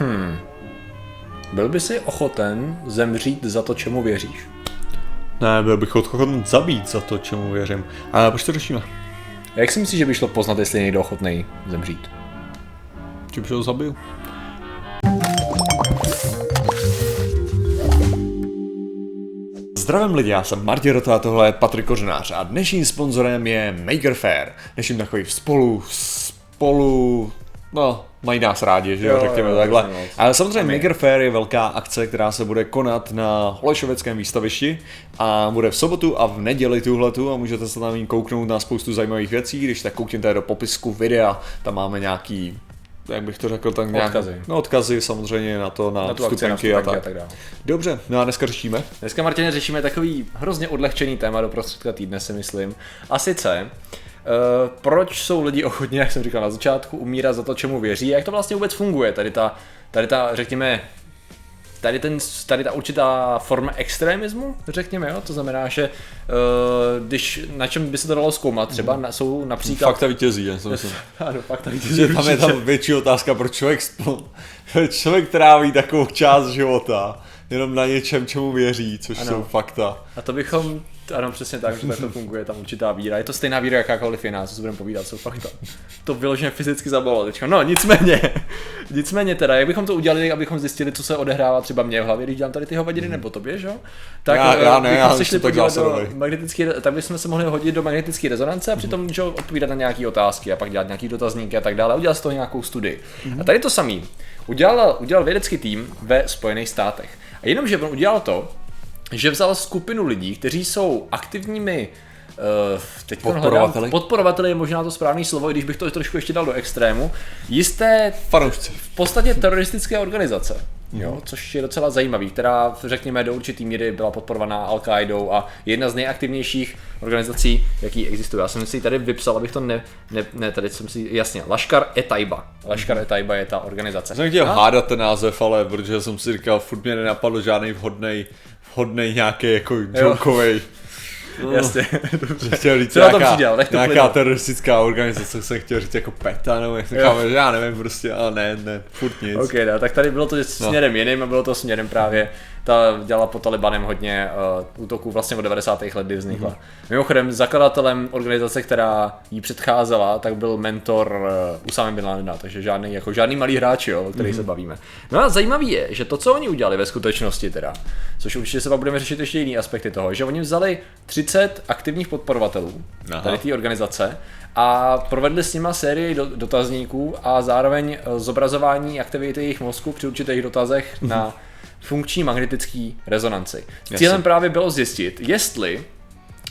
Hmm. Byl by si ochoten zemřít za to, čemu věříš? Ne, byl bych ochoten zabít za to, čemu věřím. A proč to řešíme? Jak si myslíš, že by šlo poznat, jestli je někdo ochotný zemřít? Čím že ho zabil? Zdravím lidi, já jsem Martin Rota a tohle je Patrik Kořenář a dnešním sponzorem je Maker Fair. Dnešním takový spolu, spolu, no, mají nás rádi, že jo, Jo, řekněme jo, takhle. moc. Ale samozřejmě. Maker Fair je velká akce, která se bude konat na Holešoveckém výstavišti a bude v sobotu a v neděli tuhletu a můžete se tam kouknout na spoustu zajímavých věcí, když tak koukněte do popisku videa, tam máme nějaký jak bych to řekl, tak nějak, Odkazy. No odkazy samozřejmě na to, na, Na tu akci, na vstupenky, a vstupenky tak. a tak dále. Dobře, no a dneska řešíme. Dneska, Martine, řešíme takový hrozně odlehčený téma do prostředka týdne, si myslím. A sice, Uh, proč jsou lidi ochotní, jak jsem říkal na začátku, umírat za to, čemu věří a jak to vlastně vůbec funguje, tady ta, tady ta řekněme, tady, ten, tady ta určitá forma extremismu, řekněme, jo? to znamená, že uh, když na čem by se to dalo zkoumat, třeba na, jsou například... Fakta vítězí, já myslím. Ano, fakt tady Že tam je tam větší otázka, proč člověk, člověk tráví takovou část života jenom na něčem, čemu věří, což Ano. jsou fakta. A to bychom, ano, přesně tak, že tak to funguje, tam určitá víra. Je to stejná víra, jakákoliv jiná, co si budeme povídat, jsou fakta. To vyloženě fyzicky zabolilo teďka. No, nicméně, nicméně teda, jak bychom to udělali, abychom zjistili, co se odehrává třeba mě v hlavě, když dělám tady ty hovadiny, nebo tobě, že jo? Tak Já- eh, já ne, bychom já se šli tak do magnetický, tak bychom se mohli hodit do magnetické rezonance a přitom můžou odpovídat na nějaké otázky a pak dělat nějaký dotazníky a tak dále. a Udělat z toho nějakou studii. A tady to samý. Udělal, udělal vědecký tým ve Spojených státech. A jenomže on udělal to, že vzal skupinu lidí, kteří jsou aktivními Uh, teď Podporovateli. hledám, podporovateli je možná to správné slovo, i když bych to trošku ještě dal do extrému, jisté Fanoušci. v podstatě teroristické organizace. Jo, což je docela zajímavý, která řekněme do určitý míry byla podporovaná al qaidou a je jedna z nejaktivnějších organizací, jaký existuje. Já jsem si tady vypsal, abych to ne, ne, ne tady jsem si, jasně, Lashkar e Taiba. Lashkar e Taiba je ta organizace. Jsem chtěl A- hádat ten název, ale protože jsem si říkal, furt mě nenapadl žádný vhodný, vhodný nějaký jako jokovej. Jasně, Chtěl říct Co na to nech to nějaká plynout. teroristická organizace, jsem chtěl říct jako PETA, nebo jak že já nevím prostě, ale ne, ne, furt nic. Ok, no, tak tady bylo to směrem jiným a bylo to směrem právě, ta dělala po Talibanem hodně uh, útoků vlastně od 90. let, kdy vznikla. Mhm. Mm-hmm. Mimochodem, zakladatelem organizace, která jí předcházela, tak byl mentor uh, Usama Bin Ladena, takže žádný, jako žádný malý hráč, jo, o který mm-hmm. se bavíme. No a zajímavý je, že to, co oni udělali ve skutečnosti teda, což určitě se pak budeme řešit ještě jiný aspekty toho, že oni vzali 30 aktivních podporovatelů Aha. tady té organizace a provedli s nima sérii do, dotazníků a zároveň eh, zobrazování aktivity jejich mozku při určitých dotazech na funkční magnetický rezonanci. Cílem právě bylo zjistit, jestli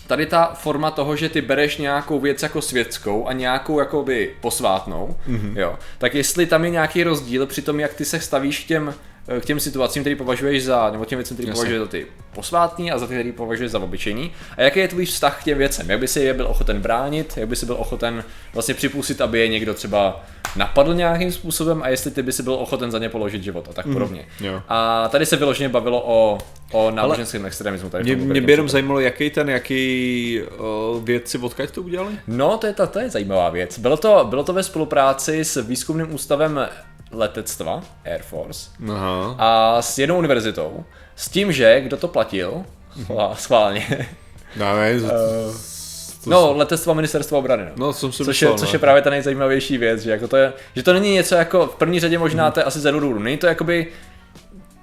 tady ta forma toho, že ty bereš nějakou věc jako světskou a nějakou jakoby posvátnou, mm-hmm. jo, tak jestli tam je nějaký rozdíl při tom, jak ty se stavíš k těm, k těm situacím, které považuješ za, nebo těm věcem, které považuješ za ty posvátný a za ty, které považuješ za obyčejný. A jaký je tvůj vztah k těm věcem? Jak by si je byl ochoten bránit? Jak by si byl ochoten vlastně připustit, aby je někdo třeba napadl nějakým způsobem a jestli ty by si byl ochoten za ně položit život a tak podobně. jo. A tady se vyloženě bavilo o, o náboženském extremismu. Tady Mě, mě by jenom zajímalo, jaký ten, jaký uh, vědci odkud to udělali? No, to je, ta, to je zajímavá věc. Bylo to, bylo to ve spolupráci s výzkumným ústavem letectva, Air Force, Aha. a s jednou univerzitou, s tím, že kdo to platil, schvál- schválně, Já nevím, to, to, no, letectvo a ministerstvo obrany. No. no jsem si Což je, myslel, což no. je právě ta nejzajímavější věc, že, jako to je, že to není něco jako, v první řadě možná to je asi za důvodu, není to jakoby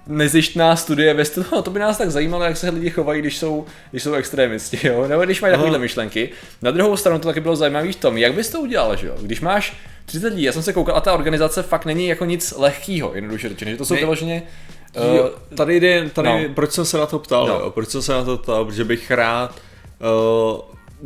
nezištná studie ve stylu, no, to by nás tak zajímalo, jak se lidi chovají, když jsou, když jsou extrémisti, jo? nebo když mají takovéhle myšlenky. Na druhou stranu to taky bylo zajímavé v tom, jak bys to udělal, že jo? Když máš 30 lidí, já jsem se koukal a ta organizace fakt není jako nic lehkého, jednoduše řečeno, že to jsou vyloženě Jo, tady jde, tady, no. proč jsem se na to ptal, no. jo, proč jsem se na to ptal, protože bych rád, uh,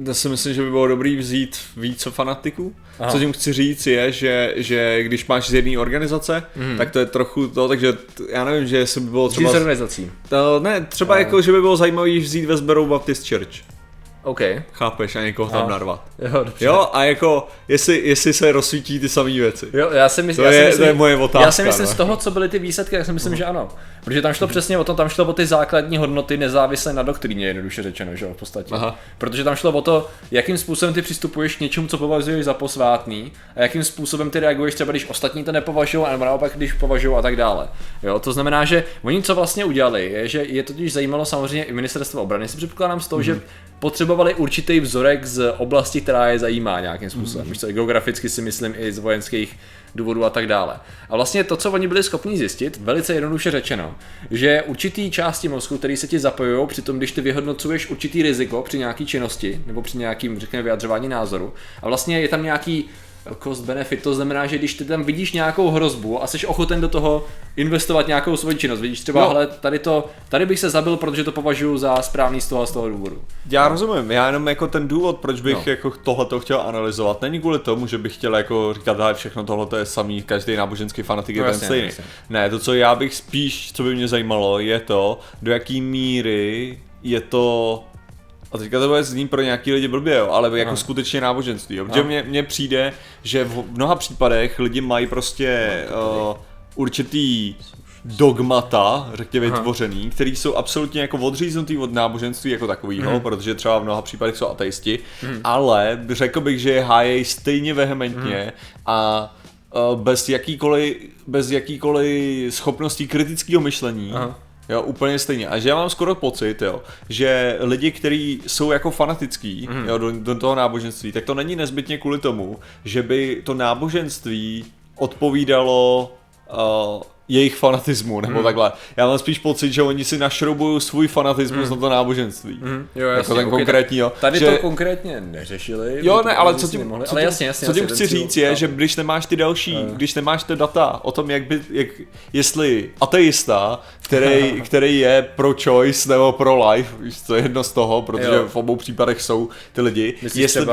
já si myslím, že by bylo dobrý vzít víc fanatiků. Aha. Co tím chci říct je, že, že když máš z jedné organizace, mm. tak to je trochu to, takže t- já nevím, že jestli by bylo třeba s organizací. To, ne, třeba jako, že by bylo zajímavý vzít ve Sberou Baptist Church. OK. Chápeš? A někoho tam No. narvat. Jo, dobře. Jo, a jako, jestli, jestli se rozsvítí ty samé věci. Jo, já si myslím, To já si je- myslím, to je moje otázka, Já si myslím no. z toho, co byly ty výsledky, tak si myslím, že ano. Protože tam šlo přesně o to, tam šlo o ty základní hodnoty nezávisle na doktríně, jednoduše řečeno, že jo, v podstatě. Aha. Protože tam šlo o to, jakým způsobem ty přistupuješ k něčemu, co považuješ za posvátný, a jakým způsobem ty reaguješ třeba, když ostatní to nepovažují, nebo naopak, když považují a tak dále. Jo, to znamená, že oni co vlastně udělali, je, že je totiž zajímalo samozřejmě i ministerstvo obrany, si předpokládám z toho, že potřebovali určitý vzorek z oblasti, která je zajímá nějakým způsobem. Mm. Co, geograficky si myslím i z vojenských důvodů a tak dále. A vlastně to, co oni byli schopni zjistit, velice jednoduše řečeno, že určitý části mozku, které se ti zapojují při tom, když ty vyhodnocuješ určitý riziko při nějaký činnosti nebo při nějakým, řekněme, vyjadřování názoru, a vlastně je tam nějaký cost benefit, to znamená, že když ty tam vidíš nějakou hrozbu a jsi ochoten do toho investovat nějakou svoji činnost, vidíš třeba, hele, tady to, tady bych se zabil, protože to považuji za správný z toho a z toho důvodu. Já rozumím, já jenom jako ten důvod, proč bych No. jako tohle chtěl analyzovat, není kvůli tomu, že bych chtěl jako říkat, že všechno tohle je samý, každý náboženský fanatik je No ten jasně, stejný. jasně. Ne, to, co já bych spíš, co by mě zajímalo, je to, do jaký míry je to a teďka to bude znít pro nějaký lidi blbě, jo, ale jako No. skutečně náboženství. Jo? Protože No. mně, mně přijde, že v mnoha případech lidi mají prostě uh, určitý dogmata, řekněme, Aha. vytvořený, který jsou absolutně jako odříznutý od náboženství jako takového, Mhm. protože třeba v mnoha případech jsou ateisti, ale řekl bych, že je hájejí stejně vehementně Mhm. a uh, bez jakýkoliv, bez jakýkoliv schopností kritického myšlení, Aha. Jo, úplně stejně. A že já mám skoro pocit, jo, že lidi, kteří jsou jako fanatický mm. jo, do, do toho náboženství, tak to není nezbytně kvůli tomu, že by to náboženství odpovídalo uh, jejich fanatismu, nebo Mhm. takhle. Já mám spíš pocit, že oni si našroubují svůj fanatismus na to náboženství. Mhm. Jo, Jako ten ok, konkrétní, jo. Tady že... to konkrétně neřešili. Jo, ne, ale co tím, nemohli, co ale tím, jasně, jasně, co tím jasně, chci říct je, že když nemáš ty další, Eh. když nemáš ty data o tom, jak by, jak, jestli ateista, který, který je pro choice nebo pro life, to je jedno z toho, protože Jo. v obou případech jsou ty lidi, Myslíš jestli by,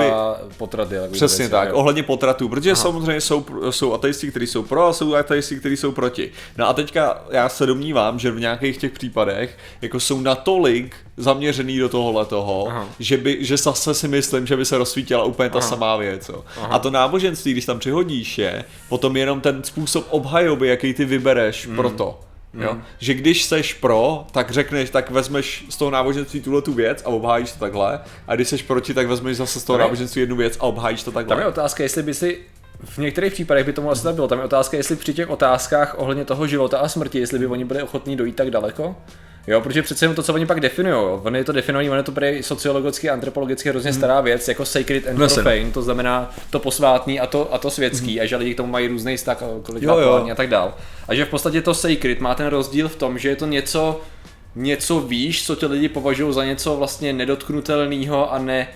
potraty. Přesně tak, ohledně potratů, protože samozřejmě jsou, jsou ateisti, kteří jsou pro a jsou ateisti, kteří jsou proti. No a teďka já se domnívám, že v nějakých těch případech jako jsou natolik zaměřený do tohohle toho, že, by, že zase si myslím, že by se rozsvítila úplně ta Aha. samá věc. Jo. Aha. A to náboženství, když tam přihodíš je, potom jenom ten způsob obhajoby, jaký ty vybereš Mm. pro to. Jo? Že když seš pro, tak řekneš, tak vezmeš z toho náboženství tuhle tu věc a obhájíš to takhle. A když seš proti, tak vezmeš zase z toho Tam náboženství jednu věc a obhájíš to takhle. Tam je otázka, jestli by si v některých případech by tomu asi tak bylo. Tam je otázka, jestli při těch otázkách ohledně toho života a smrti, jestli by oni byli ochotní dojít tak daleko. Jo, protože přece jenom to, co oni pak definují, oni to definují, ono je to prý sociologicky, antropologicky hrozně stará věc, jako sacred and Jasně. profane, to znamená to posvátný a to, a to světský, a že lidi k tomu mají různý vztah, kolik Jo, jo. a tak dál. A že v podstatě to sacred má ten rozdíl v tom, že je to něco, něco víš, co ty lidi považují za něco vlastně nedotknutelného a ne,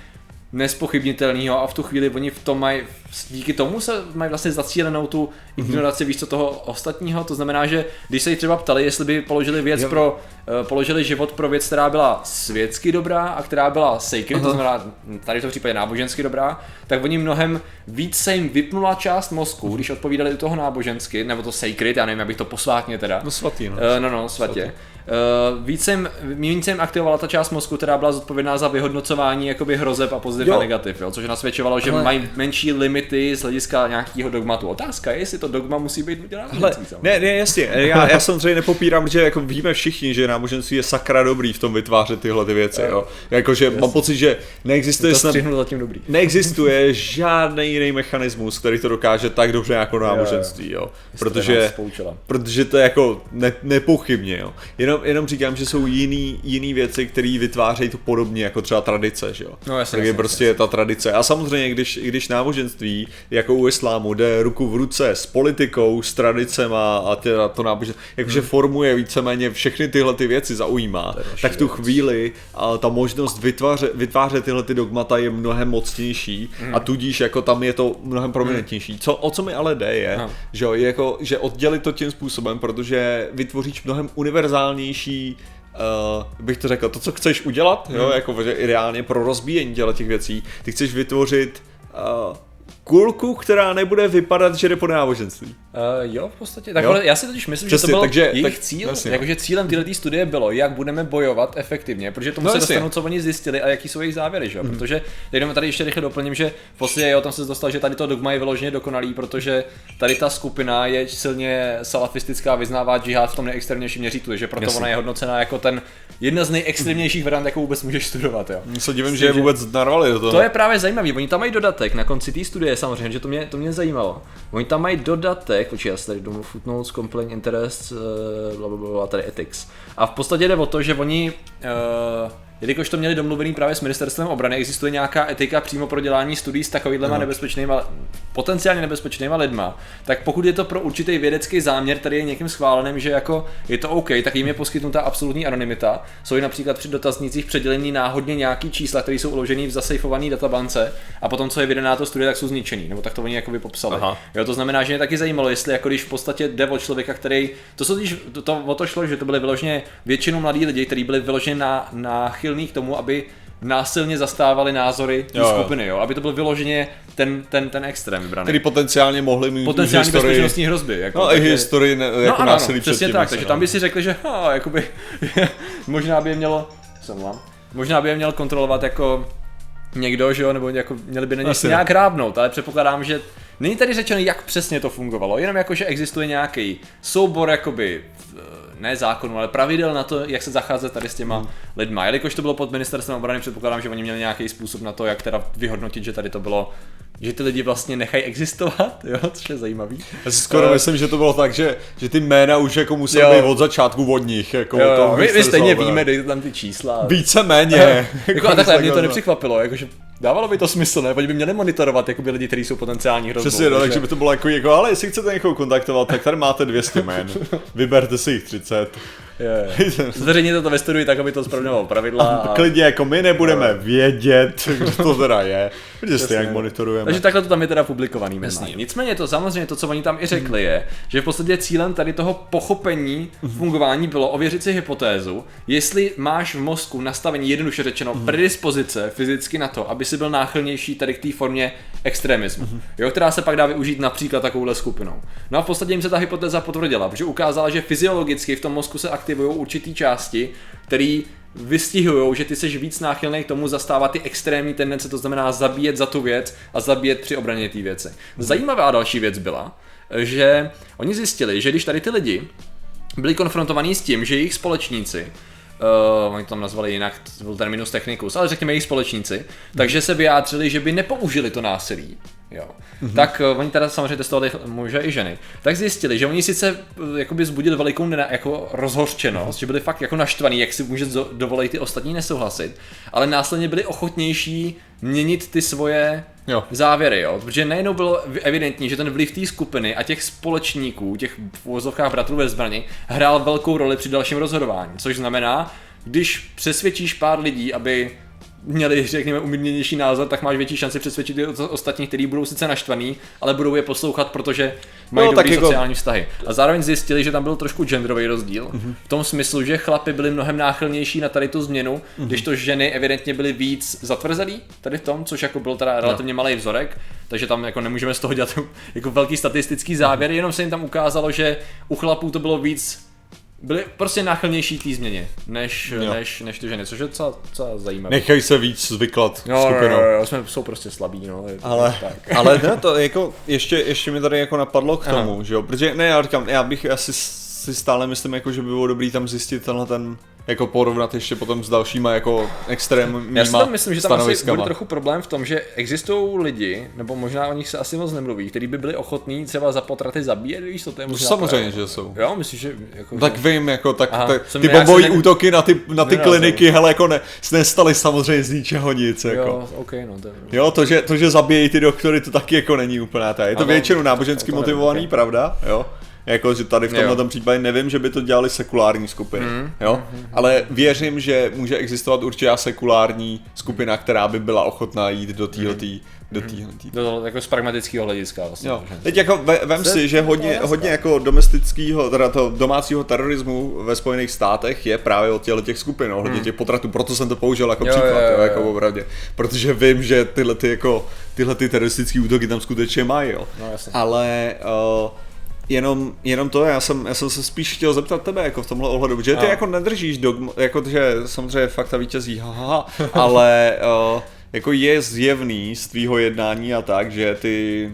nespochybnitelného a v tu chvíli oni v tom mají, díky tomu se mají vlastně zacílenou tu ignoraci, víš co, toho ostatního, to znamená, že když se jich třeba ptali, jestli by položili věc Jo. pro, eh, položili život pro věc, která byla světsky dobrá a která byla sacred, Aha. to znamená tady v tom případě nábožensky dobrá, tak oni mnohem víc se jim vypnula část mozku, když odpovídali u toho nábožensky, nebo to sacred, já nevím, jak bych to posvátně teda, No svatý, no. Eh, no, no, svatě. Uh, víc jsem, méně jsem aktivovala ta část mozku, která byla zodpovědná za vyhodnocování jakoby hrozeb a pozitiv Jo. a negativ, jo, což nasvědčovalo, že Ale- mají menší limity z hlediska nějakého dogmatu. Otázka je, jestli to dogma musí být udělané. Hele, ne, ne, jasně, já, já samozřejmě nepopírám, že jako víme všichni, že náboženství je sakra dobrý v tom vytvářet tyhle ty věci, jo. Jakože mám pocit, že neexistuje snad, zatím dobrý. neexistuje žádný jiný mechanismus, který to dokáže tak dobře jako náboženství, jo. Protože, protože to je jako ne, nepochybně, jo. Jenom, jenom říkám, že jsou jiný, jiný věci, které vytvářejí to podobně, jako třeba tradice, že jo. No, jasně, tak je jasně, prostě je ta tradice. A samozřejmě, když, když náboženství, jako u islámu, jde ruku v ruce s politikou, s tradicema a teda to náboženství, jakože Hmm. formuje víceméně všechny tyhle ty věci zaujímá, tak v tu věc. chvíli a ta možnost vytvářet, vytvářet tyhle ty dogmata je mnohem mocnější Hmm. a tudíž jako tam je to mnohem prominentnější. Co, o co mi ale jde je, Aha. že, jo, je jako, že oddělit to tím způsobem, protože vytvoříš mnohem univerzálnější Uh, bych to řekl, to, co chceš udělat, jo, Hmm. jako že ideálně pro rozbíjení těle těch věcí, ty chceš vytvořit uh, kulku, která nebude vypadat, že jde po náboženství. Uh, jo, v podstatě. Tak, jo? já si totiž myslím, Přesně, že to byl takže, jejich tak, cíl. Jasně, jakože cílem této studie bylo, jak budeme bojovat efektivně, protože tomu no, se jasně. dostanou, co oni zjistili a jaký jsou jejich závěry, že? Mm. protože jenom tady ještě rychle doplním, že v podstatě jo, tam se dostal, že tady to dogma je vyloženě dokonalý, protože tady ta skupina je silně salafistická, vyznává džihad v tom nejextrémnějším měřítku, že proto jasně. ona je hodnocena jako ten jedna z nejextrémnějších variant, jakou vůbec můžeš studovat. Jo. Se divím, že je vůbec narvali do toho. To je právě zajímavý. Oni tam mají dodatek na konci té studie, samozřejmě, že to mě, to mě zajímalo. Oni tam mají dodatek, počkej, já se tady domů footnotes, complaint interest, bla, bla, bla, tady ethics. A v podstatě jde o to, že oni uh, jelikož to měli domluvený právě s ministerstvem obrany, existuje nějaká etika přímo pro dělání studií s takovými no. nebezpečnými, potenciálně nebezpečnými lidma, tak pokud je to pro určitý vědecký záměr, který je někým schváleným, že jako je to OK, tak jim je poskytnuta absolutní anonymita. Jsou i například při dotaznících předělení náhodně nějaký čísla, které jsou uložené v zasejfované databance a potom, co je vydaná to studie, tak jsou zničený, nebo tak to oni jako by popsali. Aha. Jo, to znamená, že mě taky zajímalo, jestli jako když v podstatě jde o člověka, který, to, jsou, to, to, o to šlo, že to byly vyloženě většinou mladí lidi, kteří byli vyloženě na, na náchylný k tomu, aby násilně zastávali názory té skupiny, jo. aby to byl vyloženě ten, ten, ten extrém vybraný. Který potenciálně mohli mít potenciální historii, bezpečnostní hrozby. Jako, no takže, i historii ne, no, jako ano, násilí ano, přesně tak, takže no. tam by si řekli, že ha, jakoby, možná by je mělo, jsem možná by je měl kontrolovat jako někdo, že jo, nebo jako měli by na ně nějak rábnout, ale předpokládám, že není tady řečeno, jak přesně to fungovalo, jenom jako, že existuje nějaký soubor jakoby ne zákonů, ale pravidel na to, jak se zacházet tady s těma hmm. lidma. Jelikož to bylo pod ministerstvem obrany, předpokládám, že oni měli nějaký způsob na to, jak teda vyhodnotit, že tady to bylo že ty lidi vlastně nechají existovat, jo, což je zajímavý. Já si skoro uh, myslím, že to bylo tak, že, že ty jména už jako musely být od začátku od nich. Jako jo, jo, my, my stejně víme, dejte tam ty čísla. Více méně. jako, a takhle, mě to nepřekvapilo, jakože Dávalo by to smysl, ne? Oni by měli monitorovat jako by lidi, kteří jsou potenciální hrozbou. Přesně, no, takže by to bylo jako, jako, ale jestli chcete někoho kontaktovat, tak tady máte 200 jmén. Vyberte si jich 30. Zveřejněte to ve studiu tak, aby to spravňovalo pravidla. A... Klidně, jako my nebudeme vědět, kdo to teda je. Vidíte, jak monitorujeme. Takže takhle to tam je teda publikovaný. Jasný. Nicméně to samozřejmě to, co oni tam i řekli, je, že v podstatě cílem tady toho pochopení mhm. fungování bylo ověřit si hypotézu, jestli máš v mozku nastavení jednoduše řečeno mhm. predispozice fyzicky na to, aby si byl náchylnější tady k té formě extremismu, mhm. jo, která se pak dá využít například takovouhle skupinou. No a v podstatě jim se ta hypotéza potvrdila, protože ukázala, že fyziologicky v tom mozku se aktivují určitý části, které vystihují, že ty jsi víc náchylný k tomu zastávat ty extrémní tendence, to znamená zabíjet za tu věc a zabíjet při obraně té věci. Zajímavá další věc byla, že oni zjistili, že když tady ty lidi byli konfrontovaní s tím, že jejich společníci uh, oni to tam nazvali jinak, to byl terminus technicus, ale řekněme jejich společníci, takže se vyjádřili, že by nepoužili to násilí. Jo. Mm-hmm. Tak uh, oni teda samozřejmě testovali muže i ženy. Tak zjistili, že oni sice uh, jakoby zbudili velikou nena, jako rozhořčenost, mm-hmm. že byli fakt jako naštvaní, jak si může dovolit ty ostatní nesouhlasit, ale následně byli ochotnější měnit ty svoje jo. závěry, jo. Protože najednou bylo evidentní, že ten vliv té skupiny a těch společníků, těch v úvozovkách bratrů ve zbrani, hrál velkou roli při dalším rozhodování. Což znamená, když přesvědčíš pár lidí, aby měli, řekněme, umírněnější názor, tak máš větší šanci přesvědčit ty ostatní, kteří budou sice naštvaný, ale budou je poslouchat, protože mají no, dobrý jako... sociální vztahy. A zároveň zjistili, že tam byl trošku genderový rozdíl, mm-hmm. v tom smyslu, že chlapy byli mnohem náchylnější na tady tu změnu, mm-hmm. když to ženy evidentně byly víc zatvrzelí tady v tom, což jako byl teda relativně malý vzorek, takže tam jako nemůžeme z toho dělat jako velký statistický závěr, mm-hmm. jenom se jim tam ukázalo, že u chlapů to bylo víc byli prostě náchylnější té změně, než, než, než ty ženy, což je docela, docela zajímavé. Nechají se víc zvyklat no, skupinou. No, no, jsme, jsou prostě slabí, no. Ale, tak. ale ne, to jako, ještě, ještě mi tady jako napadlo k tomu, Aha. že jo, protože ne, já říkám, já bych asi si stále myslím, jako, že by bylo dobrý tam zjistit tenhle ten jako porovnat ještě potom s dalšíma jako extrémníma Já si tam myslím, že tam asi bude trochu problém v tom, že existují lidi, nebo možná o nich se asi moc nemluví, kteří by byli ochotní třeba za potraty zabíjet, víš, to je možná Samozřejmě, právě, že jsou. Jo, myslím, že jako, Tak vím, jako tak, Aha, tak ty bombové ne... útoky na ty, na ty kliniky, hele, jako ne, nestaly samozřejmě z ničeho nic, jako. Jo, okay, no, to je... jo to, že, to, že zabíjejí ty doktory, to taky jako není úplně, to je to většinou nábožensky motivovaný, okay. pravda, jo. Jako, že tady v tomhle tom případě nevím, že by to dělali sekulární skupiny, mm. jo? Ale věřím, že může existovat určitě sekulární skupina, která by byla ochotná jít do téhle mm do té Do jako z pragmatického hlediska vlastně. Jo. Teď jako ve, vem si, že hodně, hodně jako domestického, teda toho domácího terorismu ve Spojených státech je právě od těchto těch skupin, ohledně hmm. těch potratů, proto jsem to použil jako jo, příklad, jo, jo, jo. jako opravdu. Protože vím, že tyhle ty jako, tyhle ty teroristické útoky tam skutečně mají, jo. No, jasně. Ale uh, jenom, jenom to, já jsem, já jsem se spíš chtěl zeptat tebe jako v tomhle ohledu, protože ty no. jako nedržíš dogma, jako že samozřejmě fakta vítězí, haha, ale uh, jako je zjevný z tvýho jednání a tak, že ty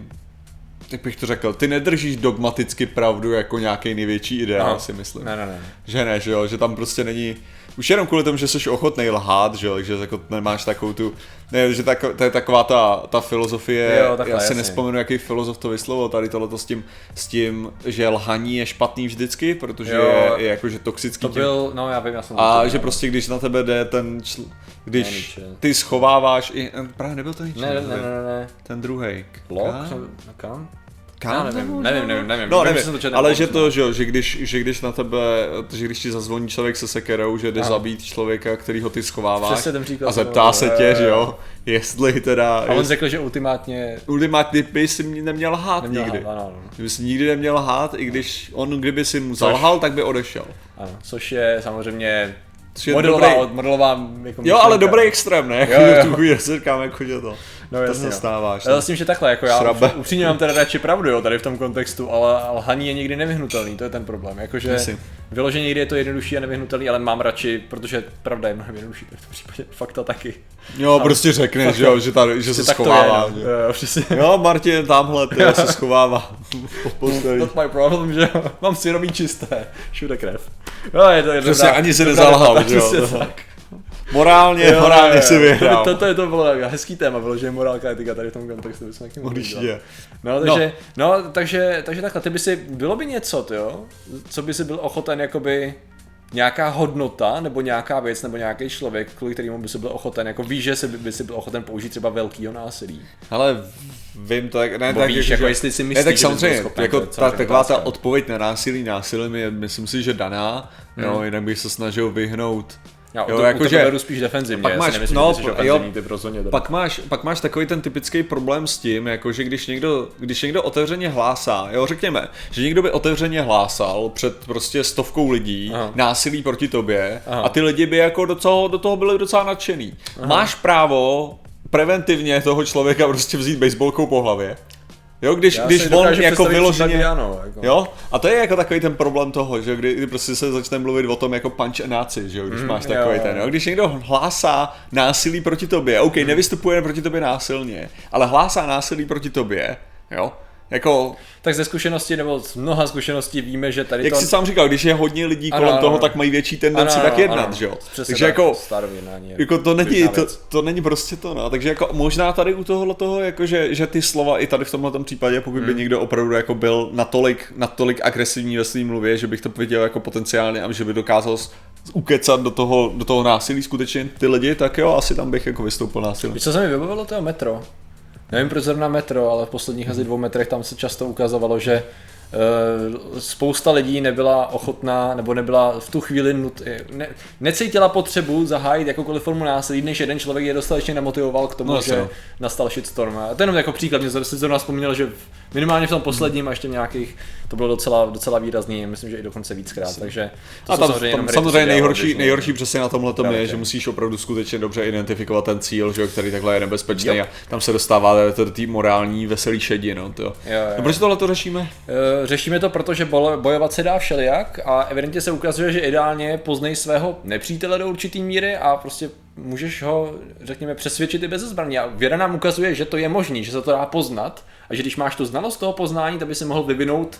jak bych to řekl, ty nedržíš dogmaticky pravdu jako nějaký největší ideál, no. si myslím. Ne, ne, ne. Že ne, že jo, že tam prostě není, už jenom kvůli tomu, že jsi ochotný lhát, že jo, že jako nemáš takovou tu, ne, že tak, to je taková ta, ta filozofie, jo, takhle, já si jasně. nespomenu, jaký filozof to vyslovil, tady tohleto s tím, s tím, že lhaní je špatný vždycky, protože jo, je, je jakože toxický. To byl, no já vím, já jsem A že prostě když na tebe jde ten, čl, když ty schováváš i, právě nebyl to nič. Ne, ne, ne, ne, ne. Ten druhý. Blok? Kam? Kam? Já nevím, nevím, nevím, nevím. No, nevím, nevím ale že to, že, že, když, že když na tebe, že když ti zazvoní člověk se sekerou, že jde Aha. zabít člověka, který ho ty schováváš a zeptá se tě, že jo, jestli teda... A on řekl, že ultimátně... Ultimátně by si neměl lhát neměl nikdy. Lhát, ano, ano. By si nikdy neměl lhát, i když on kdyby si mu zalhal, tak by odešel. Ano, což je samozřejmě modelová, dobrý, modelová jako Jo, ale dobrý extrém, ne? Jo, jo. tu říkám, jako že to. No, jasně, to se stáváš. No. Myslím, že takhle, jako já Srabe. upřímně mám teda radši pravdu, jo, tady v tom kontextu, ale lhaní je někdy nevyhnutelný, to je ten problém. Jakože vyloženě někdy je to jednodušší a nevyhnutelný, ale mám radši, protože pravda je mnohem jednodušší, tak v tom případě fakta taky. Jo, ale prostě řekneš, že, jo, že, tady, že se schovává. Je, no. jo, přesně. jo, Martin tamhle, ty se schovává. Not my problem, že jo. Mám si robí čisté, všude krev. Jo, je to, je Přesně, ani se nezalhal, že jo. Morálně, jo, morálně jo, si vyhrál. To, to, to, to bylo hezký téma, bylo, že morálka etika tady v tom kontextu bychom taky mohli Určitě. No, takže, no. no, takže, takže takhle, ty by si, bylo by něco, jo, co by si byl ochoten jakoby nějaká hodnota nebo nějaká věc nebo nějaký člověk, kvůli kterému by si byl ochoten, jako víš, že si by, by si byl ochoten použít třeba velkýho násilí. Ale vím to, tak, ne, tak, víš, jako, že, jestli si myslíš, ne, tak samozřejmě, schopen, jako ta, taková ta odpověď na násilí násilím je, myslím si, že daná, hmm. jo, jinak bych se snažil vyhnout já jo, to, jako že, beru spíš defenzivně, pak máš, nemyslím, no, že jo, typ rozhodně pak máš, pak máš takový ten typický problém s tím, jako že když někdo, když někdo otevřeně hlásá, jo, řekněme, že někdo by otevřeně hlásal před prostě stovkou lidí Aha. násilí proti tobě Aha. a ty lidi by jako do toho, do toho byli docela nadšený. Aha. Máš právo preventivně toho člověka prostě vzít baseballkou po hlavě Jo, když, Já když on jako vyloženě, ano, jako. jo, a to je jako takový ten problém toho, že kdy, kdy prostě se začne mluvit o tom jako punch and náci, že jo, když mm, máš takový jo, ten, jo, když někdo hlásá násilí proti tobě, OK, mm. nevystupuje proti tobě násilně, ale hlásá násilí proti tobě, jo, jako... Tak ze zkušenosti nebo z mnoha zkušeností víme, že tady Jak to... jsi sám říkal, když je hodně lidí kolem ano, toho, tak mají větší tendenci ano, tak jednat, ano, že jo? Takže jako, jako to, není, to, to, není prostě to, no. Takže jako možná tady u tohohle toho, jako že, že ty slova i tady v tomhle případě, pokud hmm. by někdo opravdu jako byl natolik, natolik agresivní ve svým mluvě, že bych to viděl jako potenciálně a že by dokázal ukecat do toho, do toho násilí skutečně ty lidi, tak jo, asi tam bych jako vystoupil násilí. Co se mi vybavilo toho metro? Nevím proč zrovna metro, ale v posledních asi dvou metrech tam se často ukazovalo, že uh, spousta lidí nebyla ochotná, nebo nebyla v tu chvíli nut, ne, necítila potřebu zahájit jakoukoliv formu násilí, než jeden člověk je dostatečně nemotivoval k tomu, no, že no. nastal shitstorm. A to je jenom jako příklad, mě se zrovna vzpomněl, že minimálně v tom posledním a ještě nějakých, to bylo docela, docela výrazný, myslím, že i dokonce víckrát, takže to a tam, samozřejmě, tam, samozřejmě nejhorší, nejhorší přesně na tomhle tom je, že musíš opravdu skutečně dobře identifikovat ten cíl, že, který takhle je nebezpečný yep. a tam se dostává do té morální veselý šedi, no, to. Jo, jo. No, proč tohle to řešíme? Uh, řešíme to, protože bojovat se dá všelijak a evidentně se ukazuje, že ideálně poznej svého nepřítele do určitý míry a prostě můžeš ho, řekněme, přesvědčit i bez zbraní. A věda nám ukazuje, že to je možné, že se to dá poznat a že když máš tu znalost toho poznání, tak by si mohl vyvinout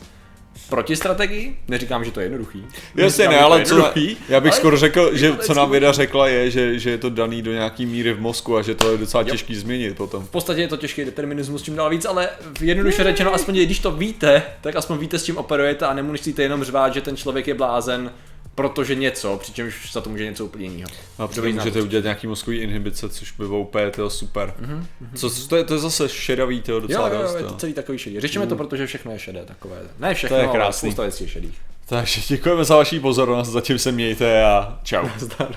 proti strategii. Neříkám, že to je jednoduchý. Jasně, ne, ale co, já bych ale skoro řekl, že co nám věda řekla je, že, že je to daný do nějaký míry v mozku a že to je docela těžký změnit potom. V podstatě je to těžký determinismus, čím dál víc, ale jednoduše řečeno, aspoň když to víte, tak aspoň víte, s čím operujete a nemusíte jenom řvát, že ten člověk je blázen, protože něco, přičemž za to může něco úplně jiného. A přitom můžete udělat nějaký mozkový inhibice, což by bylo úplně tyjo, super. Mm-hmm. Co, to, je, to je zase šedavý, tyjo, docela Jo, jo, dost, jo, je to celý takový šedý. Řešíme to, protože všechno je šedé takové. Ne všechno, To je ale krásný. spousta věcí je šedých. Takže děkujeme za vaši pozornost, zatím se mějte a čau. Zdar.